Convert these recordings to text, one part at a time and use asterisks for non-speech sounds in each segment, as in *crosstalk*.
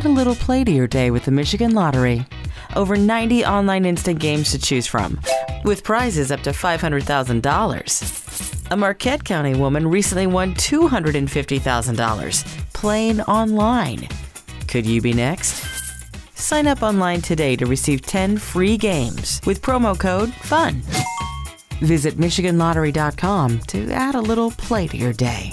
Add a little play to your day with the Michigan Lottery. Over 90 online instant games to choose from, with prizes up to $500,000. A Marquette County woman recently won $250,000 playing online. Could you be next? Sign up online today to receive 10 free games with promo code FUN. Visit MichiganLottery.com to add a little play to your day.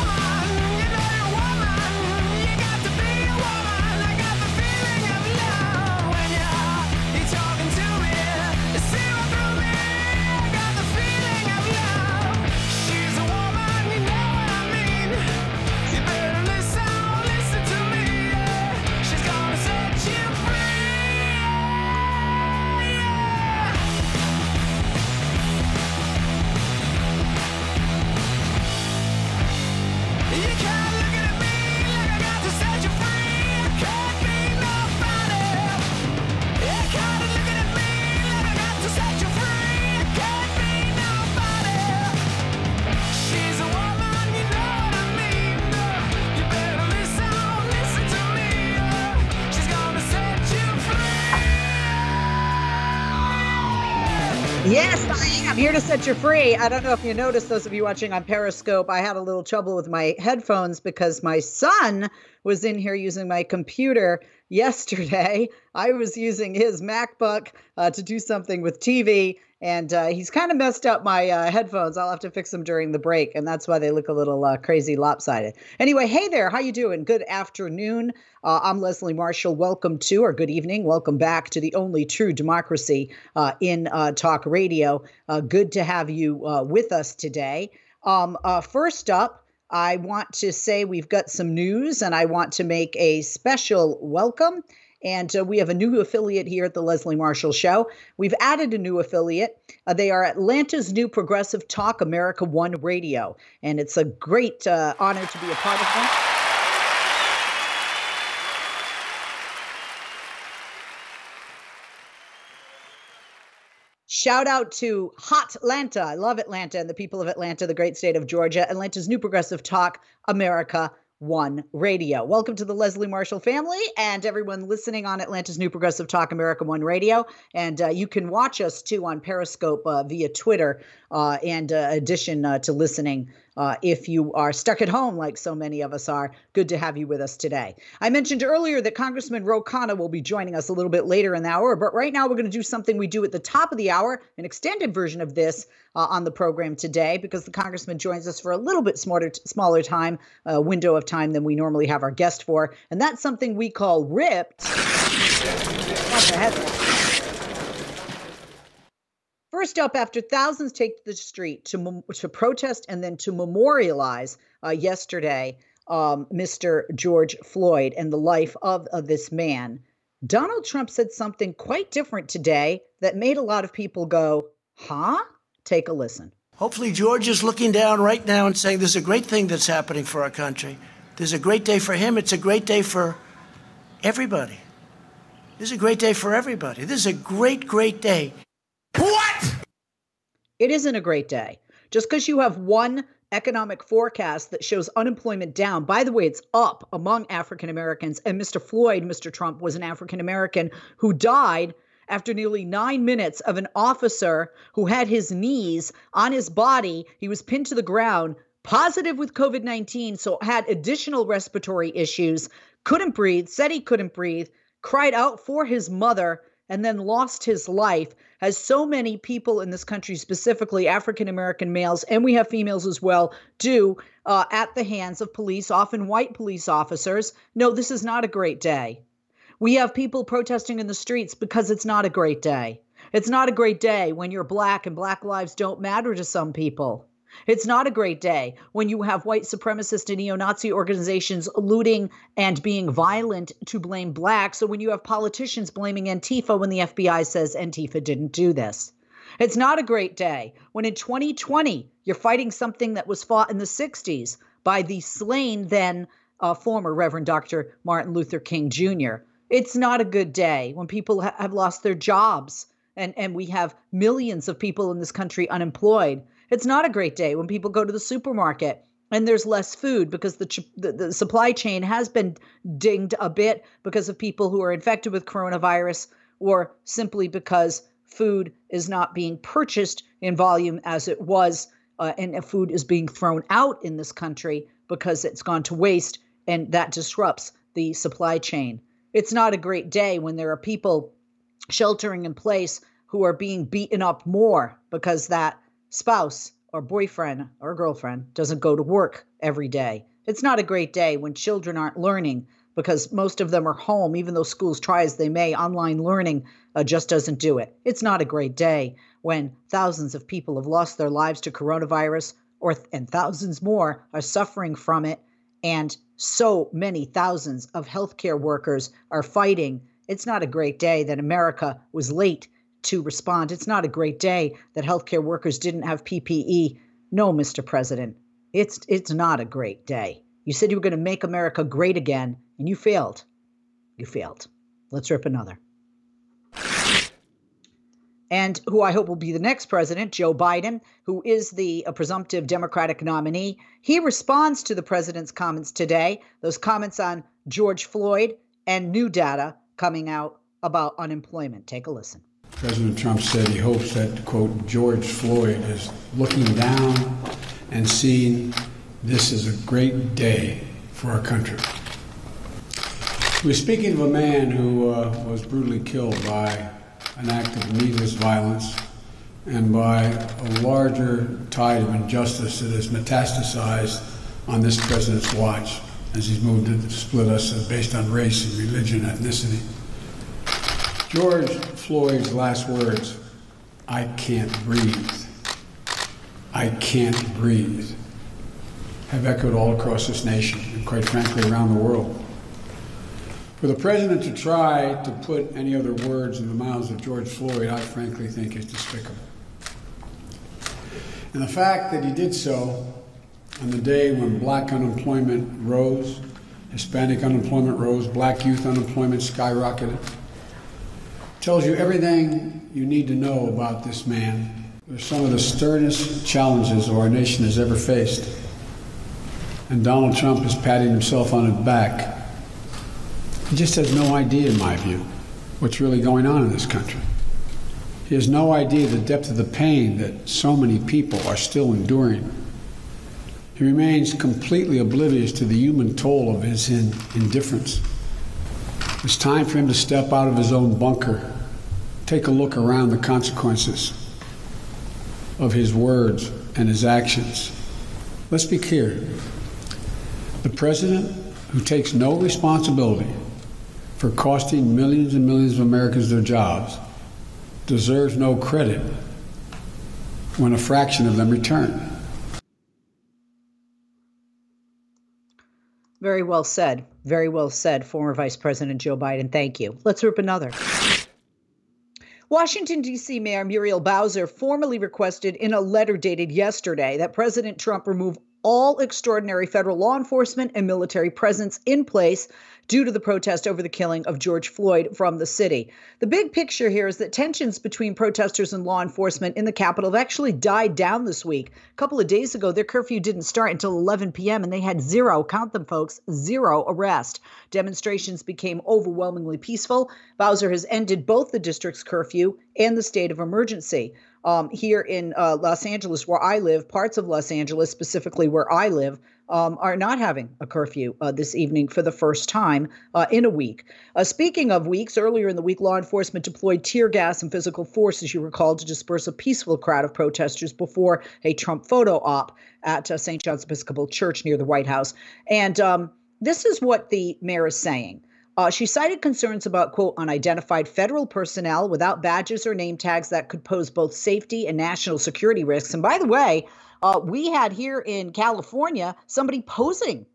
Here to set you free. I don't know if you noticed, those of you watching on Periscope, I had a little trouble with my headphones because my son was in here using my computer yesterday. I was using his MacBook uh, to do something with TV, and uh, he's kind of messed up my uh, headphones. I'll have to fix them during the break, and that's why they look a little uh, crazy lopsided. Anyway, hey there, how you doing? Good afternoon. Uh, I'm Leslie Marshall. Welcome to, or good evening. Welcome back to the only true democracy uh, in talk radio. good to have you with us today. Um, first up, I want to say we've got some news, and I want to make a special welcome and uh, we have a new affiliate here at the Leslie Marshall Show. We've added a new affiliate. Uh, they are Atlanta's new progressive talk, America One Radio. And it's a great uh, honor to be a part of them. Shout out to Hot Atlanta. I love Atlanta and the people of Atlanta, the great state of Georgia. Atlanta's new progressive talk, America one Radio. Welcome to the Leslie Marshall family and everyone listening on Atlanta's New Progressive Talk America One Radio. And uh, you can watch us too on Periscope uh, via Twitter, uh, and uh, addition uh, to listening uh, if you are stuck at home, like so many of us are, good to have you with us today. I mentioned earlier that Congressman Ro Khanna will be joining us a little bit later in the hour, but right now we're going to do something we do at the top of the hour, an extended version of this uh, on the program today, because the Congressman joins us for a little bit smarter, smaller time, uh, window of time than we normally have our guest for. And that's something we call ripped. First up, after thousands take to the street to, to protest and then to memorialize uh, yesterday um, Mr. George Floyd and the life of, of this man, Donald Trump said something quite different today that made a lot of people go, huh? Take a listen. Hopefully, George is looking down right now and saying, There's a great thing that's happening for our country. There's a great day for him. It's a great day for everybody. This is a great day for everybody. This is a great, great day. It isn't a great day. Just because you have one economic forecast that shows unemployment down. By the way, it's up among African Americans. And Mr. Floyd, Mr. Trump, was an African American who died after nearly nine minutes of an officer who had his knees on his body. He was pinned to the ground, positive with COVID 19, so had additional respiratory issues, couldn't breathe, said he couldn't breathe, cried out for his mother and then lost his life, as so many people in this country, specifically African American males, and we have females as well, do uh, at the hands of police, often white police officers. No, this is not a great day. We have people protesting in the streets because it's not a great day. It's not a great day when you're black and black lives don't matter to some people. It's not a great day when you have white supremacist and neo Nazi organizations looting and being violent to blame blacks. So when you have politicians blaming Antifa when the FBI says Antifa didn't do this. It's not a great day when in 2020 you're fighting something that was fought in the 60s by the slain then uh, former Reverend Dr. Martin Luther King Jr. It's not a good day when people ha- have lost their jobs and, and we have millions of people in this country unemployed. It's not a great day when people go to the supermarket and there's less food because the, the, the supply chain has been dinged a bit because of people who are infected with coronavirus or simply because food is not being purchased in volume as it was uh, and food is being thrown out in this country because it's gone to waste and that disrupts the supply chain. It's not a great day when there are people sheltering in place who are being beaten up more because that spouse or boyfriend or girlfriend doesn't go to work every day. It's not a great day when children aren't learning because most of them are home, even though schools try as they may. Online learning uh, just doesn't do it. It's not a great day when thousands of people have lost their lives to coronavirus, or and thousands more are suffering from it, and so many thousands of healthcare workers are fighting. It's not a great day that America was late to respond. It's not a great day that healthcare workers didn't have PPE. No, Mr. President, it's it's not a great day. You said you were going to make America great again, and you failed. You failed. Let's rip another. And who I hope will be the next president, Joe Biden, who is the uh, presumptive Democratic nominee. He responds to the president's comments today, those comments on George Floyd and new data coming out about unemployment. Take a listen. President Trump said he hopes that, quote, George Floyd is looking down and seeing this is a great day for our country. We're speaking of a man who uh, was brutally killed by an act of needless violence and by a larger tide of injustice that has metastasized on this president's watch as he's moved to split us based on race and religion, ethnicity. George Floyd's last words I can't breathe. I can't breathe have echoed all across this nation and, quite frankly, around the world. For the president to try to put any other words in the mouths of George Floyd, I frankly think is despicable. And the fact that he did so on the day when black unemployment rose, Hispanic unemployment rose, black youth unemployment skyrocketed, tells you everything you need to know about this man. They're some of the sternest challenges our nation has ever faced. And Donald Trump is patting himself on the back. He just has no idea, in my view, what's really going on in this country. He has no idea the depth of the pain that so many people are still enduring. He remains completely oblivious to the human toll of his in- indifference. It's time for him to step out of his own bunker, take a look around the consequences of his words and his actions. Let's be clear the president who takes no responsibility for costing millions and millions of Americans their jobs deserves no credit when a fraction of them return. Very well said. Very well said, former Vice President Joe Biden. Thank you. Let's rip another. Washington, D.C. Mayor Muriel Bowser formally requested in a letter dated yesterday that President Trump remove all extraordinary federal law enforcement and military presence in place due to the protest over the killing of George Floyd from the city. The big picture here is that tensions between protesters and law enforcement in the Capitol have actually died down this week. A couple of days ago, their curfew didn't start until 11 p.m., and they had zero, count them folks, zero arrest. Demonstrations became overwhelmingly peaceful. Bowser has ended both the district's curfew and the state of emergency um, here in uh, Los Angeles, where I live, parts of Los Angeles, specifically where I live, um, are not having a curfew uh, this evening for the first time uh, in a week. Uh, speaking of weeks, earlier in the week, law enforcement deployed tear gas and physical force, as you recall, to disperse a peaceful crowd of protesters before a Trump photo op at uh, St. John's Episcopal Church near the White House. And um, this is what the mayor is saying. Uh, she cited concerns about, quote, unidentified federal personnel without badges or name tags that could pose both safety and national security risks. And by the way, uh, we had here in California somebody posing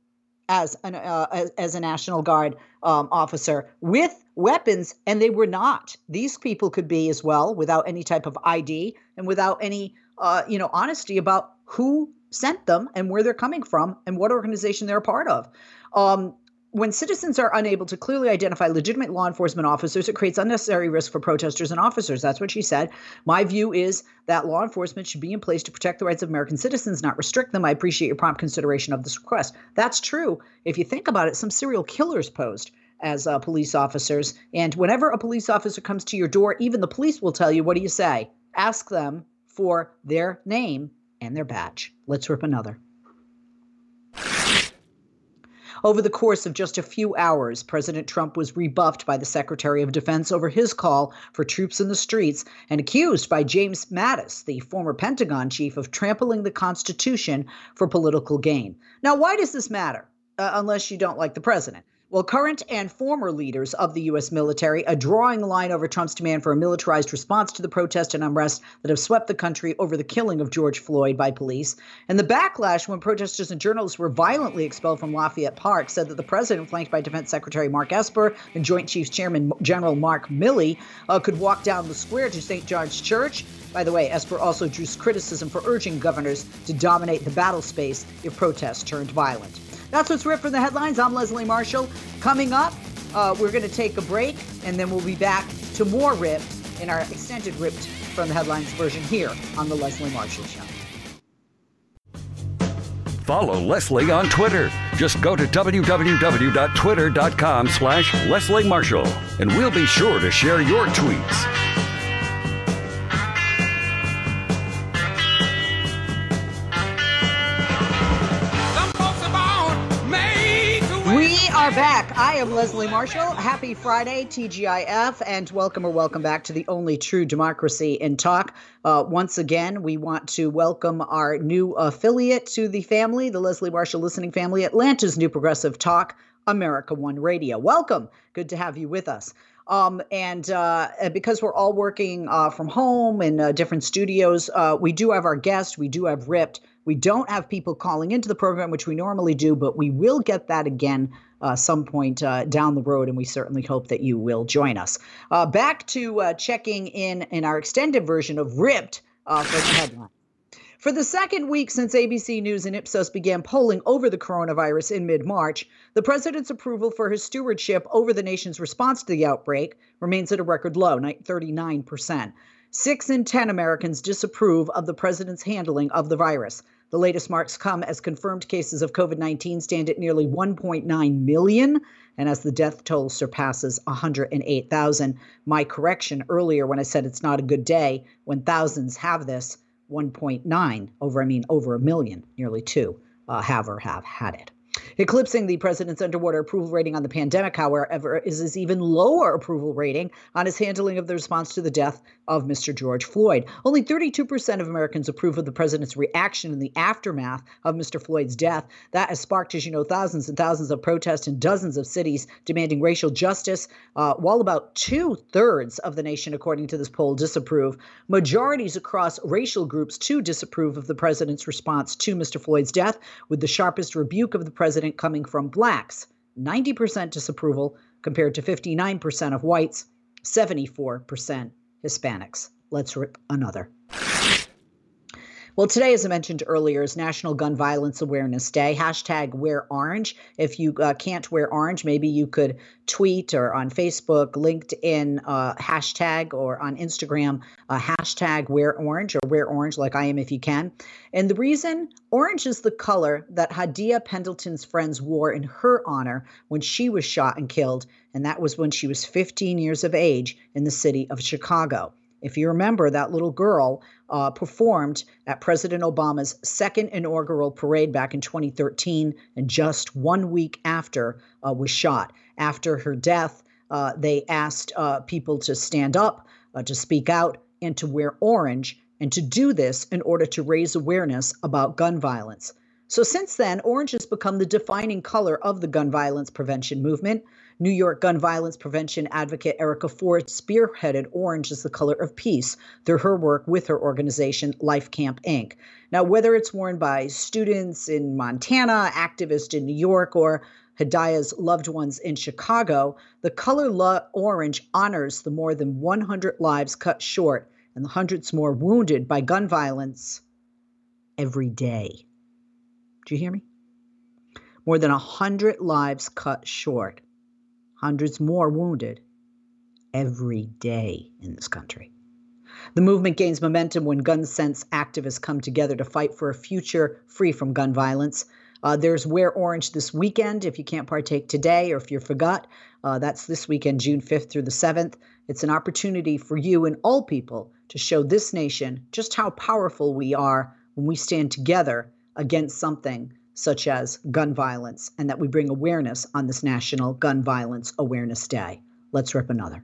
as an uh, as, as, a National Guard um, officer with weapons, and they were not. These people could be as well without any type of ID and without any uh, you know honesty about who sent them and where they're coming from and what organization they're a part of. Um, when citizens are unable to clearly identify legitimate law enforcement officers, it creates unnecessary risk for protesters and officers. That's what she said. My view is that law enforcement should be in place to protect the rights of American citizens, not restrict them. I appreciate your prompt consideration of this request. That's true. If you think about it, some serial killers posed as uh, police officers. And whenever a police officer comes to your door, even the police will tell you, What do you say? Ask them for their name and their badge. Let's rip another. Over the course of just a few hours, President Trump was rebuffed by the Secretary of Defense over his call for troops in the streets and accused by James Mattis, the former Pentagon chief, of trampling the Constitution for political gain. Now, why does this matter? Uh, unless you don't like the president. Well, current and former leaders of the U.S. military are drawing a line over Trump's demand for a militarized response to the protest and unrest that have swept the country over the killing of George Floyd by police. And the backlash when protesters and journalists were violently expelled from Lafayette Park said that the president, flanked by Defense Secretary Mark Esper and Joint Chiefs Chairman General Mark Milley, uh, could walk down the square to St. John's Church. By the way, Esper also drew criticism for urging governors to dominate the battle space if protests turned violent. That's what's ripped from the headlines. I'm Leslie Marshall. Coming up, uh, we're going to take a break, and then we'll be back to more ripped in our extended ripped from the headlines version here on the Leslie Marshall Show. Follow Leslie on Twitter. Just go to www.twitter.com slash Leslie Marshall, and we'll be sure to share your tweets. Are back. I am Leslie Marshall. Happy Friday, TGIF, and welcome or welcome back to the only true democracy in talk. Uh, once again, we want to welcome our new affiliate to the family, the Leslie Marshall listening family, Atlanta's new progressive talk, America One Radio. Welcome. Good to have you with us. Um, and uh, because we're all working uh, from home in uh, different studios, uh, we do have our guest, We do have Ripped. We don't have people calling into the program, which we normally do, but we will get that again uh, some point uh, down the road, and we certainly hope that you will join us. Uh, back to uh, checking in in our extended version of Ripped uh, for the headline. For the second week since ABC News and Ipsos began polling over the coronavirus in mid March, the president's approval for his stewardship over the nation's response to the outbreak remains at a record low, 39%. Six in 10 Americans disapprove of the president's handling of the virus. The latest marks come as confirmed cases of COVID 19 stand at nearly 1.9 million, and as the death toll surpasses 108,000. My correction earlier when I said it's not a good day, when thousands have this, 1.9 over, I mean, over a million, nearly two, uh, have or have had it. Eclipsing the president's underwater approval rating on the pandemic, however, is his even lower approval rating on his handling of the response to the death of Mr. George Floyd. Only 32% of Americans approve of the president's reaction in the aftermath of Mr. Floyd's death. That has sparked, as you know, thousands and thousands of protests in dozens of cities demanding racial justice, uh, while about two thirds of the nation, according to this poll, disapprove. Majorities across racial groups, too, disapprove of the president's response to Mr. Floyd's death, with the sharpest rebuke of the president coming from blacks 90% disapproval compared to 59% of whites, 74% Hispanics. Let's rip another. Well, today, as I mentioned earlier, is National Gun Violence Awareness Day. Hashtag wear orange. If you uh, can't wear orange, maybe you could tweet or on Facebook, LinkedIn, uh, hashtag, or on Instagram, uh, hashtag wear orange or wear orange like I am if you can. And the reason orange is the color that Hadiya Pendleton's friends wore in her honor when she was shot and killed. And that was when she was 15 years of age in the city of Chicago. If you remember, that little girl uh, performed at President Obama's second inaugural parade back in 2013, and just one week after uh, was shot. After her death, uh, they asked uh, people to stand up, uh, to speak out, and to wear orange, and to do this in order to raise awareness about gun violence. So, since then, orange has become the defining color of the gun violence prevention movement. New York gun violence prevention advocate Erica Ford spearheaded Orange is the color of peace through her work with her organization, Life Camp Inc. Now, whether it's worn by students in Montana, activists in New York, or Hadiya's loved ones in Chicago, the color lo- orange honors the more than 100 lives cut short and the hundreds more wounded by gun violence every day. Do you hear me? More than 100 lives cut short, hundreds more wounded every day in this country. The movement gains momentum when gun sense activists come together to fight for a future free from gun violence. Uh, there's Wear Orange this weekend if you can't partake today or if you forgot. Uh, that's this weekend, June 5th through the 7th. It's an opportunity for you and all people to show this nation just how powerful we are when we stand together against something such as gun violence and that we bring awareness on this National Gun Violence Awareness Day. Let's rip another.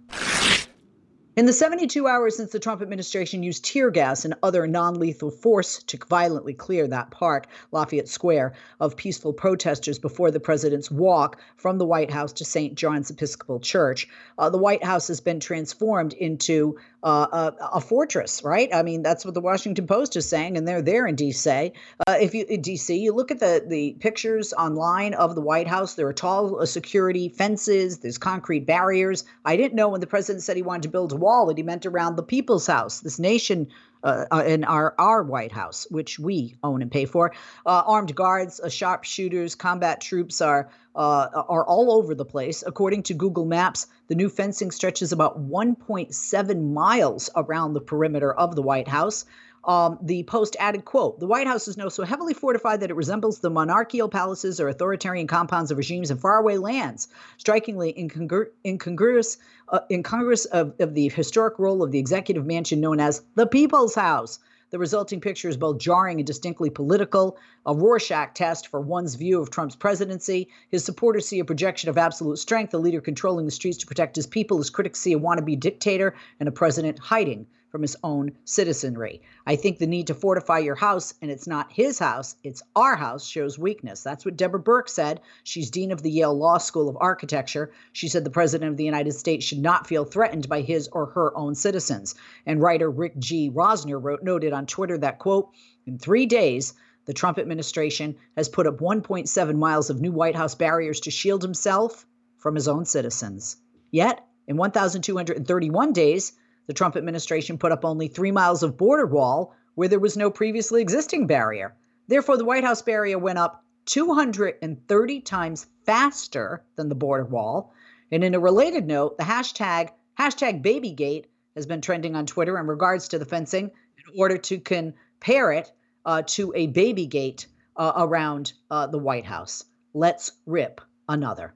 In the 72 hours since the Trump administration used tear gas and other non lethal force to violently clear that park, Lafayette Square, of peaceful protesters before the president's walk from the White House to St. John's Episcopal Church, uh, the White House has been transformed into uh, a, a, fortress, right? I mean, that's what the Washington Post is saying, and they're there in D.C. Uh, if you in D.C., you look at the the pictures online of the White House. There are tall uh, security fences. There's concrete barriers. I didn't know when the president said he wanted to build a wall that he meant around the People's House, this nation uh, uh, in our our White House, which we own and pay for. Uh, armed guards, uh, sharpshooters, combat troops are uh, are all over the place. According to Google Maps, the new fencing stretches about 1.7 miles around the perimeter of the White House. Um, the Post added, quote, the White House is now so heavily fortified that it resembles the monarchical palaces or authoritarian compounds of regimes in faraway lands, strikingly incongru- incongruous, uh, incongruous of, of the historic role of the executive mansion known as the People's House. The resulting picture is both jarring and distinctly political, a Rorschach test for one's view of Trump's presidency. His supporters see a projection of absolute strength, a leader controlling the streets to protect his people. His critics see a wannabe dictator and a president hiding from his own citizenry. I think the need to fortify your house, and it's not his house, it's our house, shows weakness. That's what Deborah Berke said. She's dean of the Yale Law School of Architecture. She said the president of the United States should not feel threatened by his or her own citizens. And writer Rick G. Rosner wrote noted on Twitter that quote, in three days, the Trump administration has put up 1.7 miles of new White House barriers to shield himself from his own citizens. Yet, in 1,231 days, the Trump administration put up only three miles of border wall where there was no previously existing barrier. Therefore, the White House barrier went up 230 times faster than the border wall. And in a related note, the hashtag hashtag Babygate has been trending on Twitter in regards to the fencing in order to compare it uh, to a Babygate uh, around uh, the White House. Let's rip another.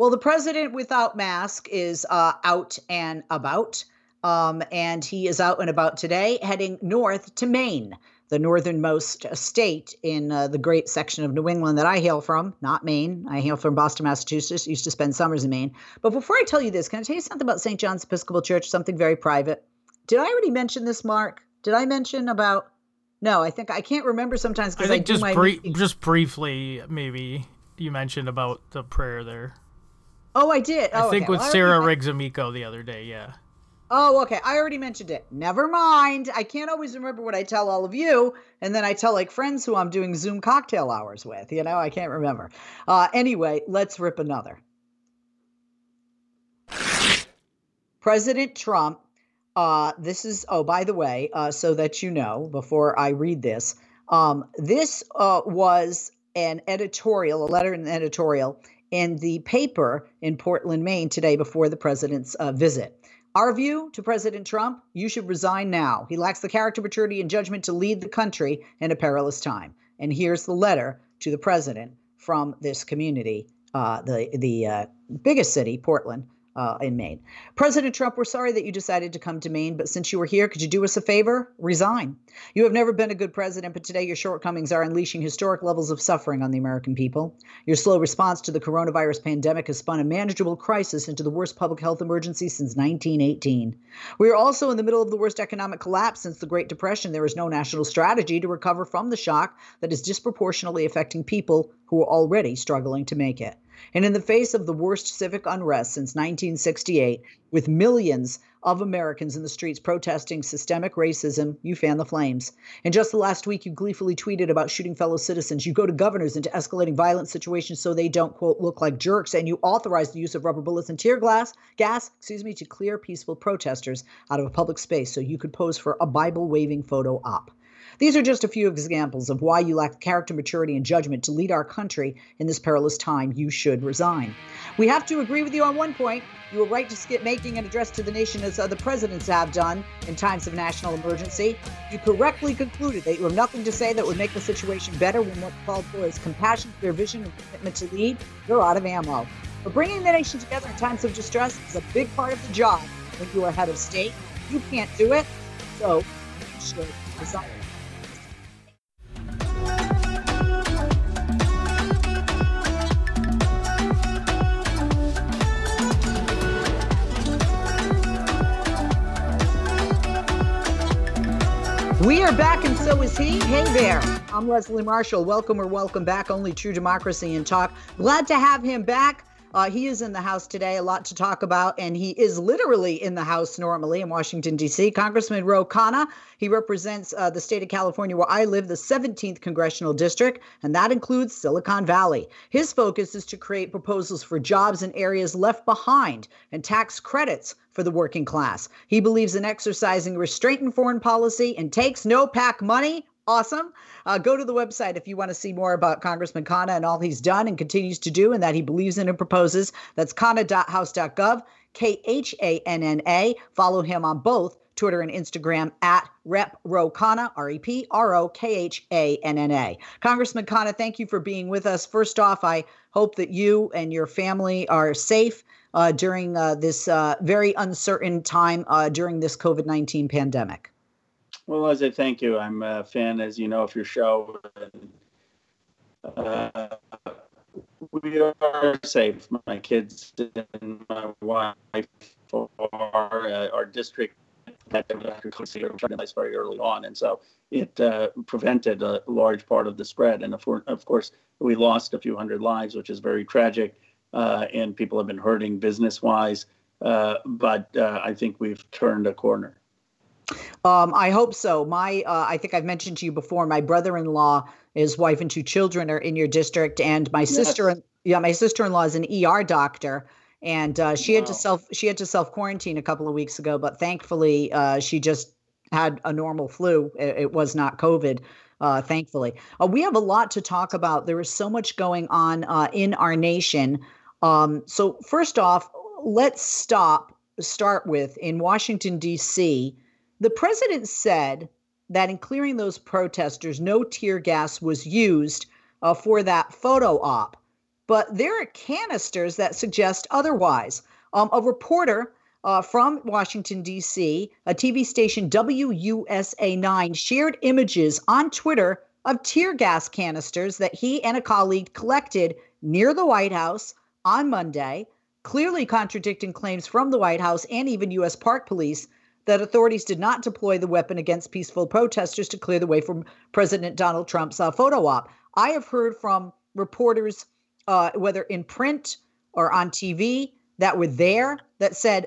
Well, the president without mask is uh, out and about. Um, and he is out and about today, heading north to Maine, the northernmost state in uh, the great section of New England that I hail from, not Maine. I hail from Boston, Massachusetts. Used to spend summers in Maine. But before I tell you this, can I tell you something about St. John's Episcopal Church, something very private? Did I already mention this, Mark? Did I mention about? No, I think I can't remember sometimes because I, think I just br- just briefly maybe you mentioned about the prayer there. Oh, I did. Oh, I think okay. with well, Sarah Riggs Amico the other day, yeah. Oh, okay. I already mentioned it. Never mind. I can't always remember what I tell all of you, and then I tell like friends who I'm doing Zoom cocktail hours with. You know, I can't remember. Uh, anyway, let's rip another. President Trump. Uh, this is. Oh, by the way, uh, so that you know, before I read this, um, this uh, was an editorial, a letter in an editorial in the paper in Portland, Maine today before the president's uh, visit. Our view to President Trump you should resign now. He lacks the character, maturity, and judgment to lead the country in a perilous time. And here's the letter to the president from this community, uh, the, the uh, biggest city, Portland, uh, in Maine. President Trump, we're sorry that you decided to come to Maine, but since you were here, could you do us a favor? Resign. You have never been a good president, but today your shortcomings are unleashing historic levels of suffering on the American people. Your slow response to the coronavirus pandemic has spun a manageable crisis into the worst public health emergency since 1918. We are also in the middle of the worst economic collapse since the Great Depression. There is no national strategy to recover from the shock that is disproportionately affecting people who are already struggling to make it. And in the face of the worst civic unrest since 1968, with millions of Americans in the streets protesting systemic racism, you fan the flames. And just the last week, you gleefully tweeted about shooting fellow citizens. You go to governors into escalating violent situations so they don't, quote, look like jerks. And you authorize the use of rubber bullets and tear gas, gas, excuse me, to clear peaceful protesters out of a public space so you could pose for a Bible waving photo op. These are just a few examples of why you lack character, maturity, and judgment to lead our country in this perilous time. You should resign. We have to agree with you on one point. You were right to skip making an address to the nation as other presidents have done in times of national emergency. You correctly concluded that you have nothing to say that would make the situation better when what called for is compassion, clear vision, and commitment to lead. You're out of ammo. But bringing the nation together in times of distress is a big part of the job when you are head of state. You can't do it, so you should resign. We are back, and so is he. Hey there. I'm Leslie Marshall. Welcome or welcome back. Only true democracy and talk. Glad to have him back. Uh, he is in the House today, a lot to talk about, and he is literally in the House normally in Washington, D.C. Congressman Ro Khanna. He represents uh, the state of California, where I live, the 17th congressional district, and that includes Silicon Valley. His focus is to create proposals for jobs in areas left behind and tax credits for the working class. He believes in exercising restraint in foreign policy and takes no PAC money awesome. Uh, go to the website if you want to see more about Congressman Khanna and all he's done and continues to do and that he believes in and proposes. That's khanna.house.gov, K H A N N A. Follow him on both Twitter and Instagram at Rep Ro Khanna, R E P R O K H A N N A. Congressman Khanna, thank you for being with us. First off, I hope that you and your family are safe uh, during uh, this uh, very uncertain time uh, during this COVID 19 pandemic. Well, Leslie, thank you. I'm a fan, as you know, of your show. Uh, we are safe. My kids and my wife are uh, our district had to very early on, and so it uh, prevented a large part of the spread. And of, course, we lost a few hundred lives, which is very tragic, and people have been hurting business-wise. Uh, but uh, I think we've turned a corner. Um, I hope so. My, uh, I think I've mentioned to you before. My brother-in-law, his wife and two children are in your district, and my yes. sister, yeah, my sister-in-law is an ER doctor, and uh, she wow. had to self, she had to self quarantine a couple of weeks ago, but thankfully, uh, she just had a normal flu. It, it was not COVID. Uh, thankfully, uh, we have a lot to talk about. There is so much going on uh, in our nation. Um, so first off, let's stop. Start with in Washington D.C. The president said that in clearing those protesters, no tear gas was used uh, for that photo op. But there are canisters that suggest otherwise. Um, a reporter uh, from Washington, D.C., a TV station WUSA 9, shared images on Twitter of tear gas canisters that he and a colleague collected near the White House on Monday, clearly contradicting claims from the White House and even U.S. Park Police that authorities did not deploy the weapon against peaceful protesters to clear the way for President Donald Trump's uh, photo op. I have heard from reporters, uh, whether in print or on TV, that were there that said,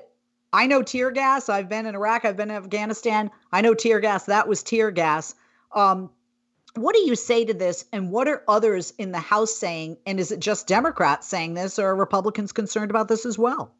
I know tear gas. I've been in Iraq. I've been in Afghanistan. I know tear gas. That was tear gas. Um, what do you say to this? And what are others in the House saying? And is it just Democrats saying this, or are Republicans concerned about this as well?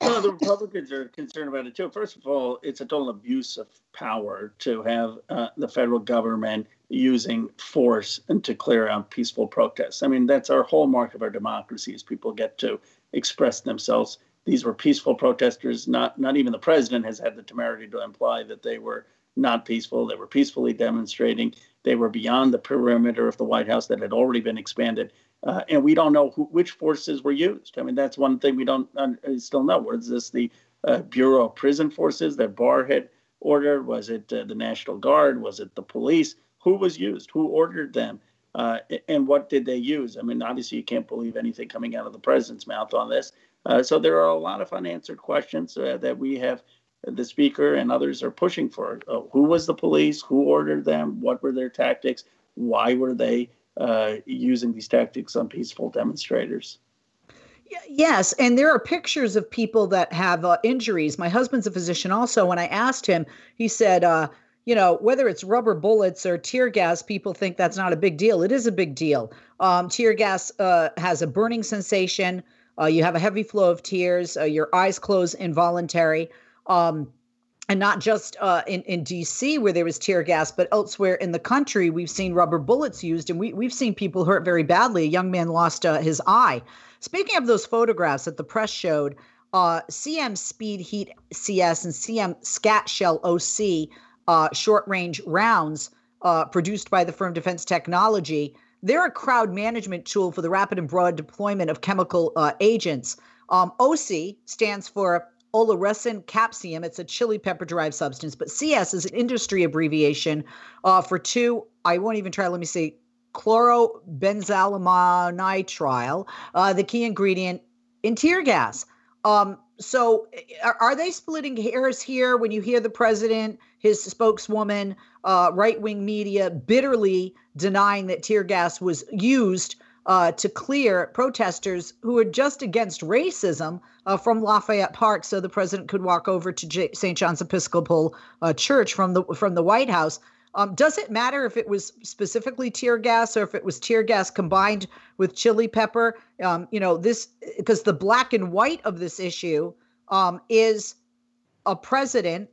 Well, the Republicans are concerned about it too. First of all, it's a total abuse of power to have uh, the federal government using force and to clear out peaceful protests. I mean, that's our hallmark of our democracy is people get to express themselves. These were peaceful protesters. Not not even the president has had the temerity to imply that they were not peaceful. They were peacefully demonstrating. They were beyond the perimeter of the White House that had already been expanded. Uh, and we don't know who, which forces were used. I mean, that's one thing we don't uh, still know. Was this the uh, Bureau of Prison Forces that Barr had ordered? Was it uh, the National Guard? Was it the police? Who was used? Who ordered them? Uh, and what did they use? I mean, obviously, you can't believe anything coming out of the president's mouth on this. Uh, so there are a lot of unanswered questions that we have. The speaker and others are pushing for. who was the police? Who ordered them? What were their tactics? Why were they uh, using these tactics on peaceful demonstrators. Yes, and there are pictures of people that have uh, injuries. My husband's a physician also. When I asked him, he said, uh, you know, whether it's rubber bullets or tear gas, people think that's not a big deal. It is a big deal. Um, tear gas uh, has a burning sensation. Uh, you have a heavy flow of tears. Uh, your eyes close involuntary. Um, and not just uh, in in DC where there was tear gas, but elsewhere in the country, we've seen rubber bullets used, and we we've seen people hurt very badly. A young man lost uh, his eye. Speaking of those photographs that the press showed, uh, CM Spede-Heat CS and CM Scat Shell OC uh, short range rounds uh, produced by the firm Defense Technology. They're a crowd management tool for the rapid and broad deployment of chemical uh, agents. Um, OC stands for oleoresin capsaicin. It's a chili pepper derived substance, but CS is an industry abbreviation uh, for two. I won't even try. Let me see chlorobenzaldehyde, uh, the key ingredient in tear gas. Um, so are, are, they splitting hairs here when you hear the president, his spokeswoman, uh, right wing media bitterly denying that tear gas was used uh, to clear protesters who are just against racism uh, from Lafayette Park so the president could walk over to J- St. John's Episcopal uh, Church from the from the White House? Um, does it matter if it was specifically tear gas or if it was tear gas combined with chili pepper? Um, you know, this because the black and white of this issue um, is a president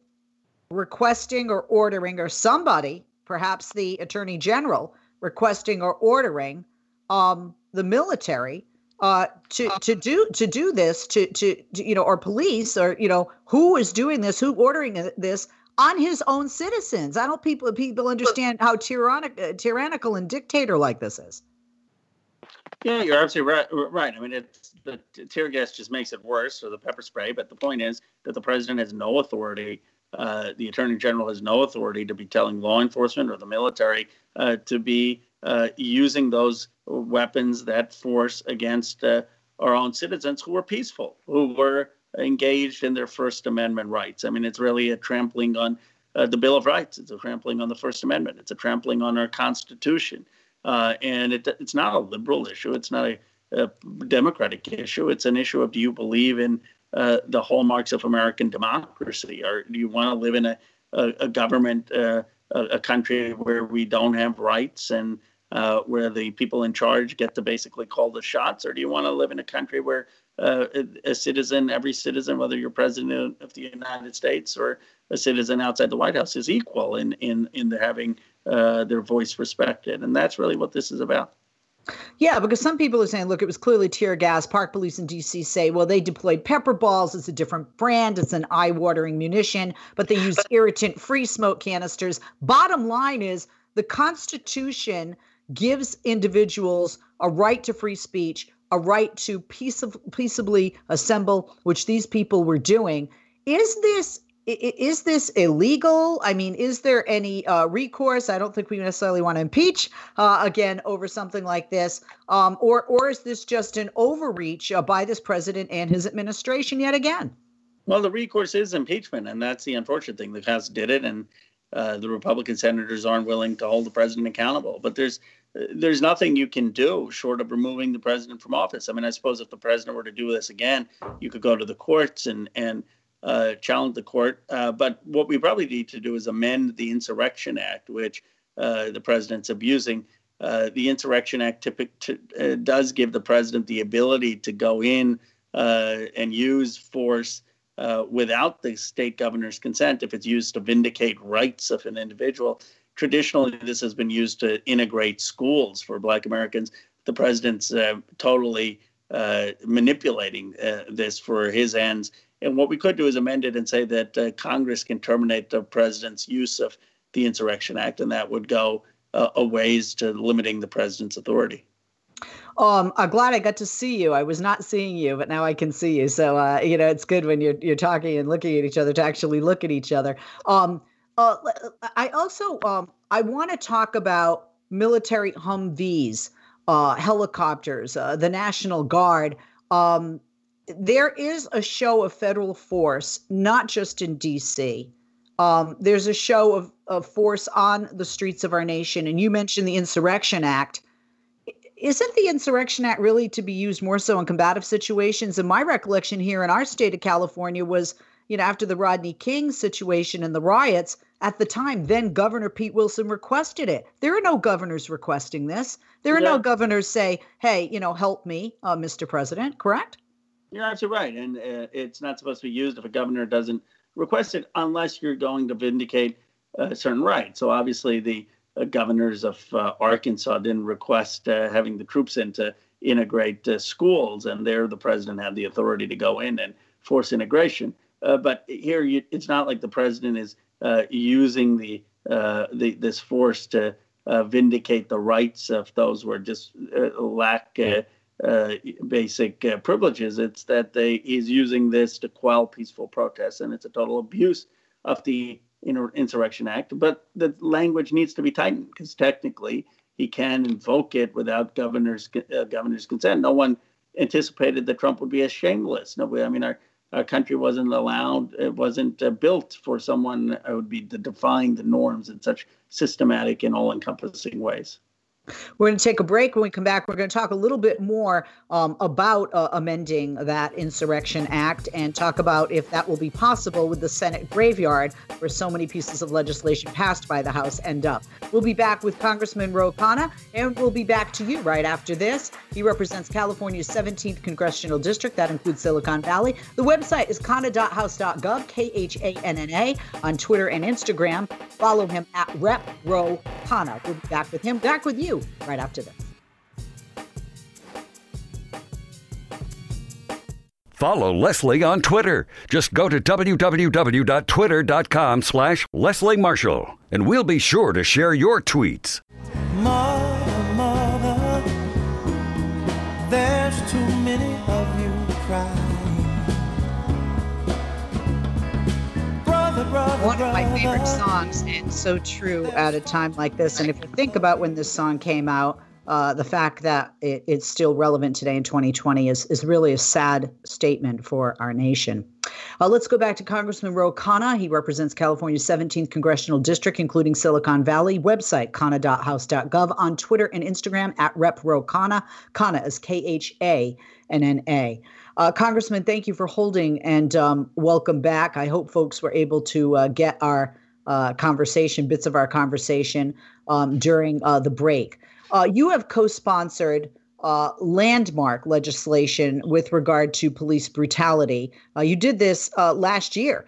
requesting or ordering, or somebody, perhaps the attorney general, requesting or ordering um, the military uh, to to do to do this to, to to you know or police or you know who is doing this who ordering this on his own citizens. I don't people people understand how tyrannic, uh, tyrannical and dictator like this is. Yeah, you're absolutely right. Right. I mean, it's the tear gas just makes it worse, or the pepper spray. But the point is that the president has no authority. Uh, the attorney general has no authority to be telling law enforcement or the military uh, to be uh, using those weapons, that force against uh, our own citizens who were peaceful, who were engaged in their First Amendment rights. I mean, it's really a trampling on uh, the Bill of Rights. It's a trampling on the First Amendment. It's a trampling on our Constitution. Uh, and it, it's not a liberal issue. It's not a, a, democratic issue. It's an issue of do you believe in uh, the hallmarks of American democracy, or do you want to live in a, a, a government, uh, a, country where we don't have rights and uh, where the people in charge get to basically call the shots, or do you want to live in a country where uh, a citizen, every citizen, whether you're president of the United States or a citizen outside the White House, is equal in in in the having uh, their voice respected, and that's really what this is about. Yeah, because some people are saying, look, it was clearly tear gas. Park police in DC say, well, they deployed pepper balls. It's a different brand. It's an eye watering munition, but they used irritant free smoke canisters. Bottom line is the Constitution gives individuals a right to free speech, a right to peace peaceably assemble, which these people were doing. Is this is this illegal? I mean, is there any uh, recourse? I don't think we necessarily want to impeach uh, again over something like this, um, or or is this just an overreach uh, by this president and his administration yet again? Well, the recourse is impeachment, and that's the unfortunate thing. The House did it, and uh, the Republican senators aren't willing to hold the president accountable. But there's there's nothing you can do short of removing the president from office. I mean, I suppose if the president were to do this again, you could go to the courts and and uh, challenge the court. Uh, but what we probably need to do is amend the Insurrection Act, which uh, the president's abusing. Uh, the Insurrection Act typic- uh, does give the president the ability to go in uh, and use force without the state governor's consent if it's used to vindicate rights of an individual traditionally this has been used to integrate schools for Black Americans. The president's uh, totally uh, manipulating uh, this for his ends. And what we could do is amend it and say that uh, Congress can terminate the president's use of the Insurrection Act, and that would go uh, a ways to limiting the president's authority. Um, I'm glad I got to see you. I was not seeing you, but now I can see you. So uh, you know, it's good when you're you're talking and looking at each other to actually look at each other. Um, uh, I also um, I want to talk about military Humvees, uh, helicopters, uh, the National Guard. Um, there is a show of federal force, not just in D.C. Um, there's a show of, of force on the streets of our nation, and you mentioned the Insurrection Act. isn't the Insurrection Act really to be used more so in combative situations? And my recollection here in our state of California was, you know, after the Rodney King situation and the riots, at the time, then Governor Pete Wilson requested it. There are no governors requesting this. There are yeah. no governors say, hey, you know, help me, uh, Mr. President, correct? You're absolutely right. And uh, it's not supposed to be used if a governor doesn't request it unless you're going to vindicate a certain right. So obviously, the uh, governors of uh, Arkansas didn't request uh, having the troops in to integrate uh, schools, and there the president had the authority to go in and force integration. But here, you, it's not like the president is uh, using the, uh, the this force to uh, vindicate the rights of those who are just lack basic privileges. It's that they he's using this to quell peaceful protests, and it's a total abuse of the Insurrection Act. But the language needs to be tightened because technically he can invoke it without governor's uh, governor's consent. No one anticipated that Trump would be as shameless. Nobody. I mean, our our country wasn't allowed, it wasn't uh, built for someone who would be defying the norms in such systematic and all encompassing ways. We're going to take a break. When we come back, we're going to talk a little bit more um, about uh, amending that Insurrection Act and talk about if that will be possible with the Senate graveyard, where so many pieces of legislation passed by the House end up. We'll be back with Congressman Ro Khanna, and we'll be back to you right after this. He represents California's 17th congressional district. That includes Silicon Valley. The website is khanna.house.gov, K H A N N A, on Twitter and Instagram. Follow him at Rep Ro Khanna. We'll be back with him, back with you right after this. Follow Leslie on Twitter. Just go to www.twitter.com slash Leslie Marshall, and we'll be sure to share your tweets. Mother, One of my favorite songs, and so true at a time like this. And if you think about when this song came out, uh, the fact that it, it's still relevant today in 2020 is, is really a sad statement for our nation. Uh, let's go back to Congressman Ro Khanna. He represents California's 17th congressional district, including Silicon Valley. Website, khanna.house.gov. On Twitter and Instagram, at Rep Ro Khanna. Khanna is K H A N N A. Uh, Congressman, thank you for holding and um, welcome back. I hope folks were able to uh, get our uh, conversation, bits of our conversation um, during uh, the break. Uh, you have co sponsored uh, landmark legislation with regard to police brutality. you did this last year.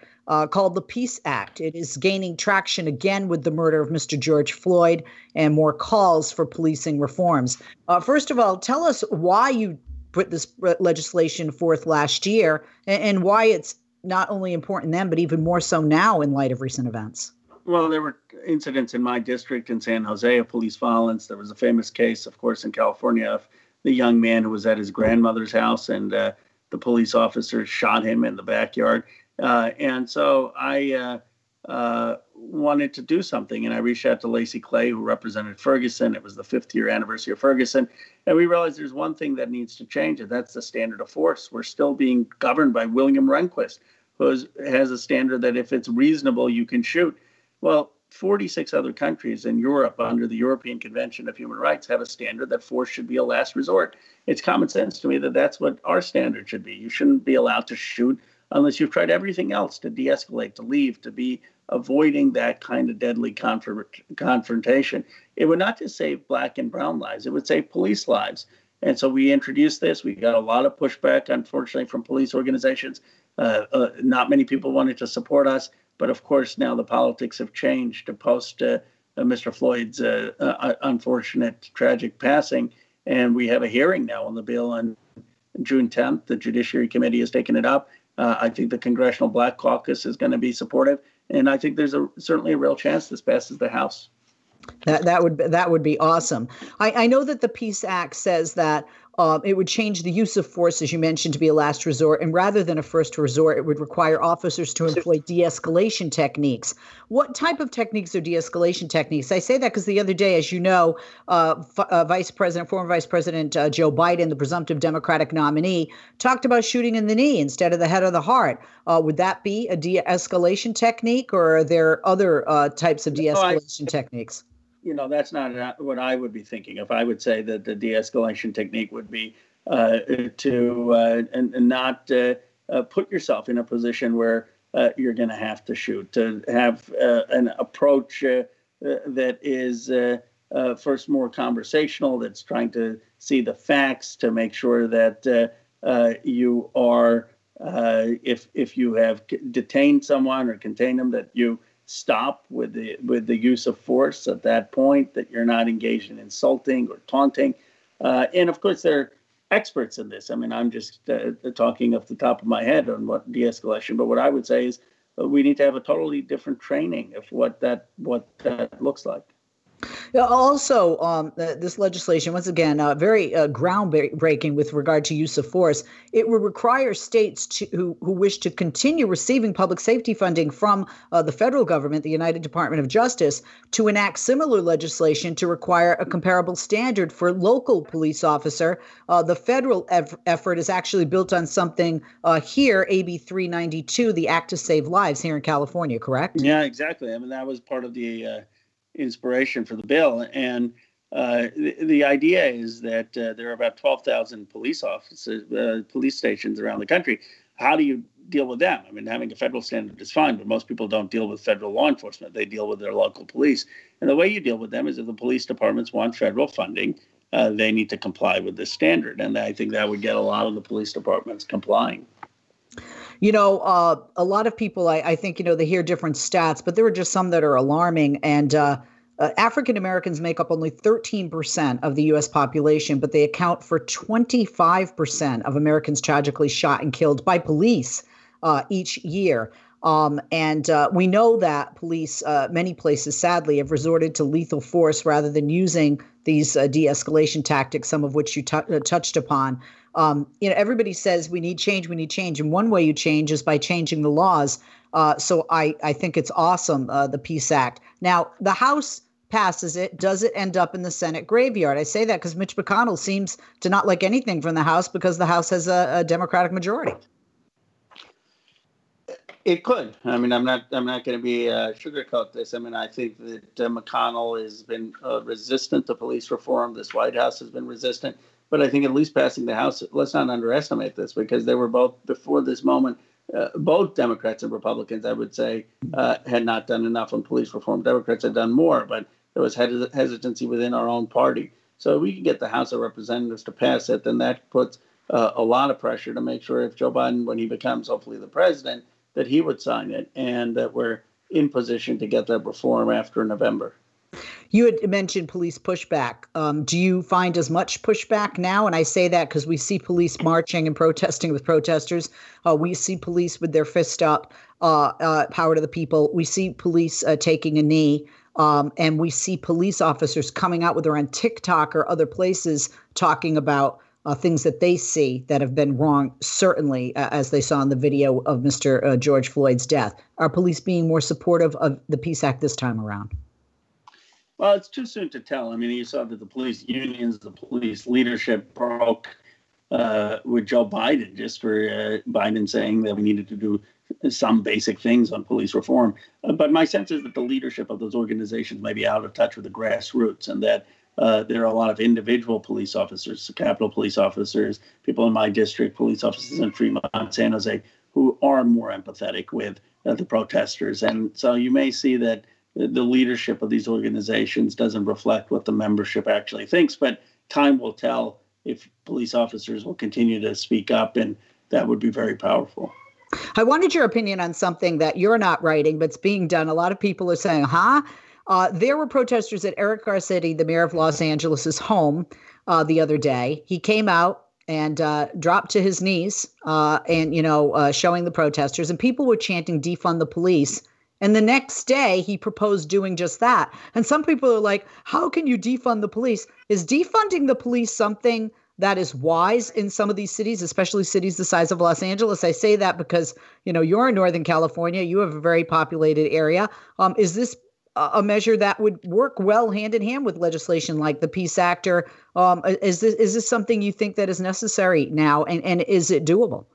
called the Peace Act. It is gaining traction again with the murder of Mr. George Floyd and more calls for policing reforms. first of all, tell us why you put this legislation forth last year and, why it's not only important then, but even more so now in light of recent events. Well, there were incidents in my district in San Jose of police violence. There was a famous case, of course, in California of the young man who was at his grandmother's house and uh, the police officer shot him in the backyard. Uh, and so I uh, uh wanted to do something. And I reached out to Lacy Clay, who represented Ferguson. It was the fifth year anniversary of Ferguson. And we realized there's one thing that needs to change, and that's the standard of force. We're still being governed by William Rehnquist, who has a standard that if it's reasonable, you can shoot. Well, 46 other countries in Europe, under the European Convention of Human Rights, have a standard that force should be a last resort. It's common sense to me that that's what our standard should be. You shouldn't be allowed to shoot unless you've tried everything else to de escalate, to leave, to be avoiding that kind of deadly confrontation. It would not just save black and brown lives, it would save police lives. And so we introduced this. We got a lot of pushback, unfortunately, from police organizations. Uh, uh, not many people wanted to support us. But of course, now the politics have changed to post uh, uh Mr. Floyd's uh, uh, unfortunate, tragic passing. And we have a hearing now on the bill on June 10th. The Judiciary Committee has taken it up. Uh, I think the Congressional Black Caucus is going to be supportive and I think there's a certainly a real chance this passes the House. That that would that would be awesome. I, I know that the Peace Act says that uh, it would change the use of force, as you mentioned, to be a last resort, and rather than a first resort, it would require officers to employ de-escalation techniques. What type of techniques are de-escalation techniques? I say that because the other day, as you know, uh, uh, Vice President, former Vice President uh, Joe Biden, the presumptive Democratic nominee, talked about shooting in the knee instead of the head or the heart. Uh, would that be a de-escalation technique, or are there other uh, types of de-escalation techniques? You know, that's not what I would be thinking. If I would say that the de-escalation technique would be uh, to uh, and, and, not uh, uh put yourself in a position where uh, you're going to have to shoot, to have uh, an approach that is first more conversational, that's trying to see the facts, to make sure that you are, if if you have detained someone or contained them, that you stop with the with the use of force at that point that you're not engaged in insulting or taunting. Uh, and of course they're experts in this. I mean i'm just uh, talking off the top of my head on what de-escalation but what i would say is uh, we need to have a totally different training of what that what that looks like also, um, this legislation, once again, uh, very uh, groundbreaking with regard to use of force. It would require states to, who, who wish to continue receiving public safety funding from uh, the federal government, the United Department of Justice, to enact similar legislation to require a comparable standard for local police officer. Uh, the federal eff- effort is actually built on something uh, here, AB 392, the Act to Save Lives here in California, correct? Yeah, exactly. I mean, that was part of the uh, inspiration for the bill. And uh, the, the, idea is that uh, there are about 12,000 police officers, uh, police stations around the country. How do you deal with them? I mean, having a federal standard is fine, but most people don't deal with federal law enforcement. They deal with their local police. And the way you deal with them is if the police departments want federal funding, uh, they need to comply with this standard. And I think that would get a lot of the police departments complying. You know, uh, a lot of people, I, I, think, you know, they hear different stats, but there are just some that are alarming. And uh, uh, African Americans make up only 13% of the U.S. population, but they account for 25% of Americans tragically shot and killed by police uh, each year. Um, and uh, we know that police, uh, many places, sadly, have resorted to lethal force rather than using these uh, de escalation tactics, some of which you t- uh, touched upon um, you know, everybody says we need change, we need change, and one way you change is by changing the laws. Uh, so I, I think it's awesome, uh, the Peace Act. Now, the House passes it. Does it end up in the Senate graveyard? I say that because Mitch McConnell seems to not like anything from the House because the House has a, a Democratic majority. It could. I mean, I'm not. I'm not going to be uh, sugarcoat this. I mean, I think that uh, McConnell has been uh, resistant to police reform. This White House has been resistant. But I think at least passing the House, let's not underestimate this because they were both before this moment. Uh, both Democrats and Republicans, I would say, uh, had not done enough on police reform. Democrats had done more, but there was hesitancy within our own party. So if we can get the House of Representatives to pass it, then that puts uh, a lot of pressure to make sure if Joe Biden, when he becomes hopefully the president, that he would sign it and that we're in position to get that reform after November. You had mentioned police pushback. Um, do you find as much pushback now? And I say that because we see police marching and protesting with protesters. Uh, we see police with their fist up, uh, uh, power to the people. We see police uh, taking a knee. Um, and we see police officers coming out, whether on TikTok or other places, talking about uh, things that they see that have been wrong, certainly, uh, as they saw in the video of Mr. Uh, George Floyd's death. Are police being more supportive of the Peace Act this time around? Well, it's too soon to tell. I mean, you saw that the police unions, the police leadership broke uh, with Joe Biden just for uh, Biden saying that we needed to do some basic things on police reform. Uh, but my sense is that the leadership of those organizations may be out of touch with the grassroots and that uh, there are a lot of individual police officers, Capitol police officers, people in my district, police officers in Fremont, San Jose, who are more empathetic with uh, the protesters. And so you may see that the leadership of these organizations doesn't reflect what the membership actually thinks. But time will tell if police officers will continue to speak up, and that would be very powerful. I wanted your opinion on something that you're not writing, but it's being done. A lot of people are saying, huh? Uh, there were protesters at Eric Garcetti, the mayor of Los Angeles's home, uh, the other day. He came out and uh, dropped to his knees uh, and, you know, uh, showing the protesters, and people were chanting, defund the police. And the next day, he proposed doing just that. And some people are like, how can you defund the police? Is defunding the police something that is wise in some of these cities, especially cities the size of Los Angeles? I say that because, you know, you're in Northern California, you have a very populated area. Um, is this a measure that would work well hand in hand with legislation like the Peace Act? Or um, is, this, is this something you think that is necessary now? And, and is it doable?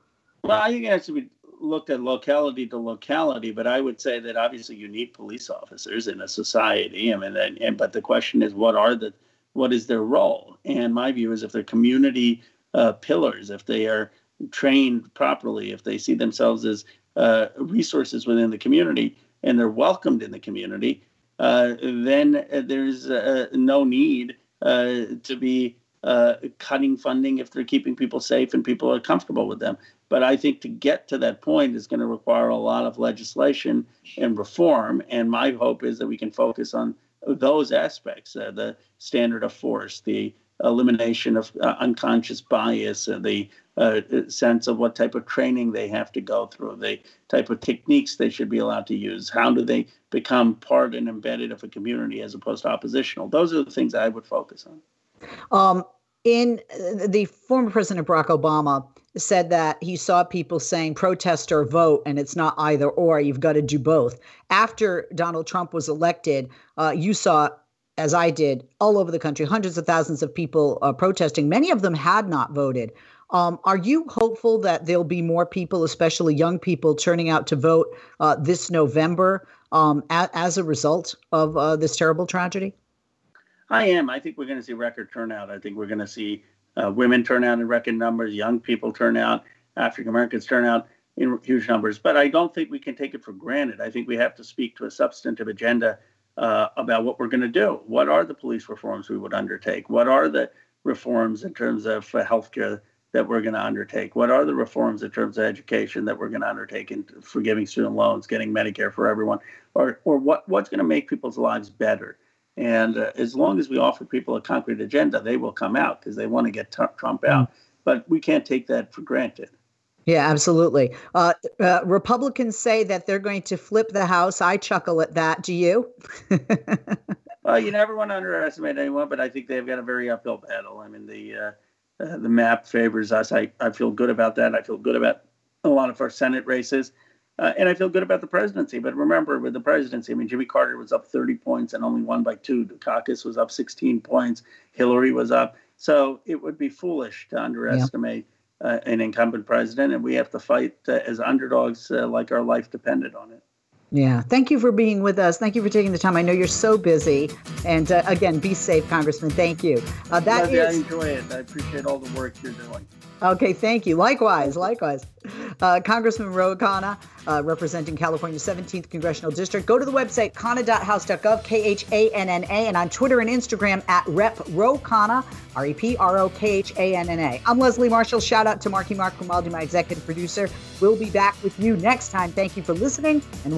Well, I think it has to be looked at locality to locality, but I would say that obviously you need police officers in a society. I mean, and, and but the question is, what are the what is their role? And my view is if they're community uh, pillars, if they are trained properly, if they see themselves as uh, resources within the community and they're welcomed in the community, uh, then there's uh, no need uh, to be uh, cutting funding if they're keeping people safe and people are comfortable with them. But I think to get to that point is going to require a lot of legislation and reform. And my hope is that we can focus on those aspects uh, the standard of force, the elimination of uh, unconscious bias, uh, the uh, sense of what type of training they have to go through, the type of techniques they should be allowed to use. How do they become part and embedded of a community as opposed to oppositional? Those are the things I would focus on. Um, in uh, the former President Barack Obama said that he saw people saying protest or vote, and it's not either or. You've got to do both. After Donald Trump was elected, uh, you saw, as I did, all over the country, hundreds of thousands of people uh, protesting. Many of them had not voted. Um, are you hopeful that there'll be more people, especially young people, turning out to vote uh, this November um, a- as a result of uh, this terrible tragedy? I am. I think we're going to see record turnout. I think we're going to see uh, women turn out in record numbers, young people turn out, African Americans turn out in huge numbers. But I don't think we can take it for granted. I think we have to speak to a substantive agenda uh, about what we're going to do. What are the police reforms we would undertake? What are the reforms in terms of uh, healthcare that we're going to undertake? What are the reforms in terms of education that we're going to undertake in forgiving student loans, getting Medicare for everyone, or or what what's going to make people's lives better? And uh, as long as we offer people a concrete agenda, they will come out because they want to get Trump out. Mm. But we can't take that for granted. Yeah, absolutely. Uh, uh, Republicans say that they're going to flip the House. I chuckle at that. Do you? *laughs* well, you never want to underestimate anyone, but I think they've got a very uphill battle. I mean, the uh, uh, the map favors us. I, I feel good about that. I feel good about a lot of our Senate races. Uh, and I feel good about the presidency. But remember, with the presidency, I mean, Jimmy Carter was up 30 points and only won by two. Dukakis was up 16 points. Hillary was up. So it would be foolish to underestimate yeah. uh, an incumbent president. And we have to fight uh, as underdogs uh, like our life depended on it. Yeah. Thank you for being with us. Thank you for taking the time. I know you're so busy. And uh, again, be safe, Congressman. Thank you. Uh, that is... I enjoy it. I appreciate all the work you're doing. Okay, thank you. Likewise, likewise. Uh, Congressman Ro Khanna, uh, representing California's 17th Congressional District. Go to the website, khanna.house.gov, K H A N N A, and on Twitter and Instagram at Rep Ro Khanna, R E P R O K H A N N A. I'm Leslie Marshall. Shout out to Marky Mark Grimaldi, my executive producer. We'll be back with you next time. Thank you for listening and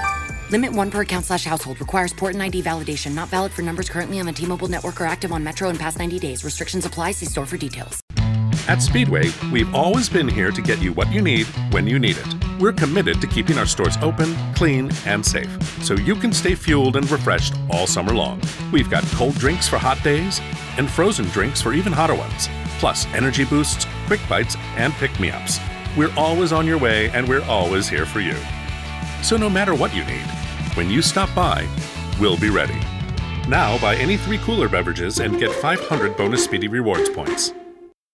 Limit one per account slash household. Requires port and ID validation. Not valid for numbers currently on the T-Mobile network or active on Metro in past 90 days. Restrictions apply. See store for details. At Speedway, we've always been here to get you what you need when you need it. We're committed to keeping our stores open, clean, and safe, so you can stay fueled and refreshed all summer long. We've got cold drinks for hot days and frozen drinks for even hotter ones, plus energy boosts, quick bites, and pick me ups. We're always on your way, and we're always here for you. So no matter what you need, when you stop by, we'll be ready. Now buy any three cooler beverages and get 500 bonus Speedy Rewards points.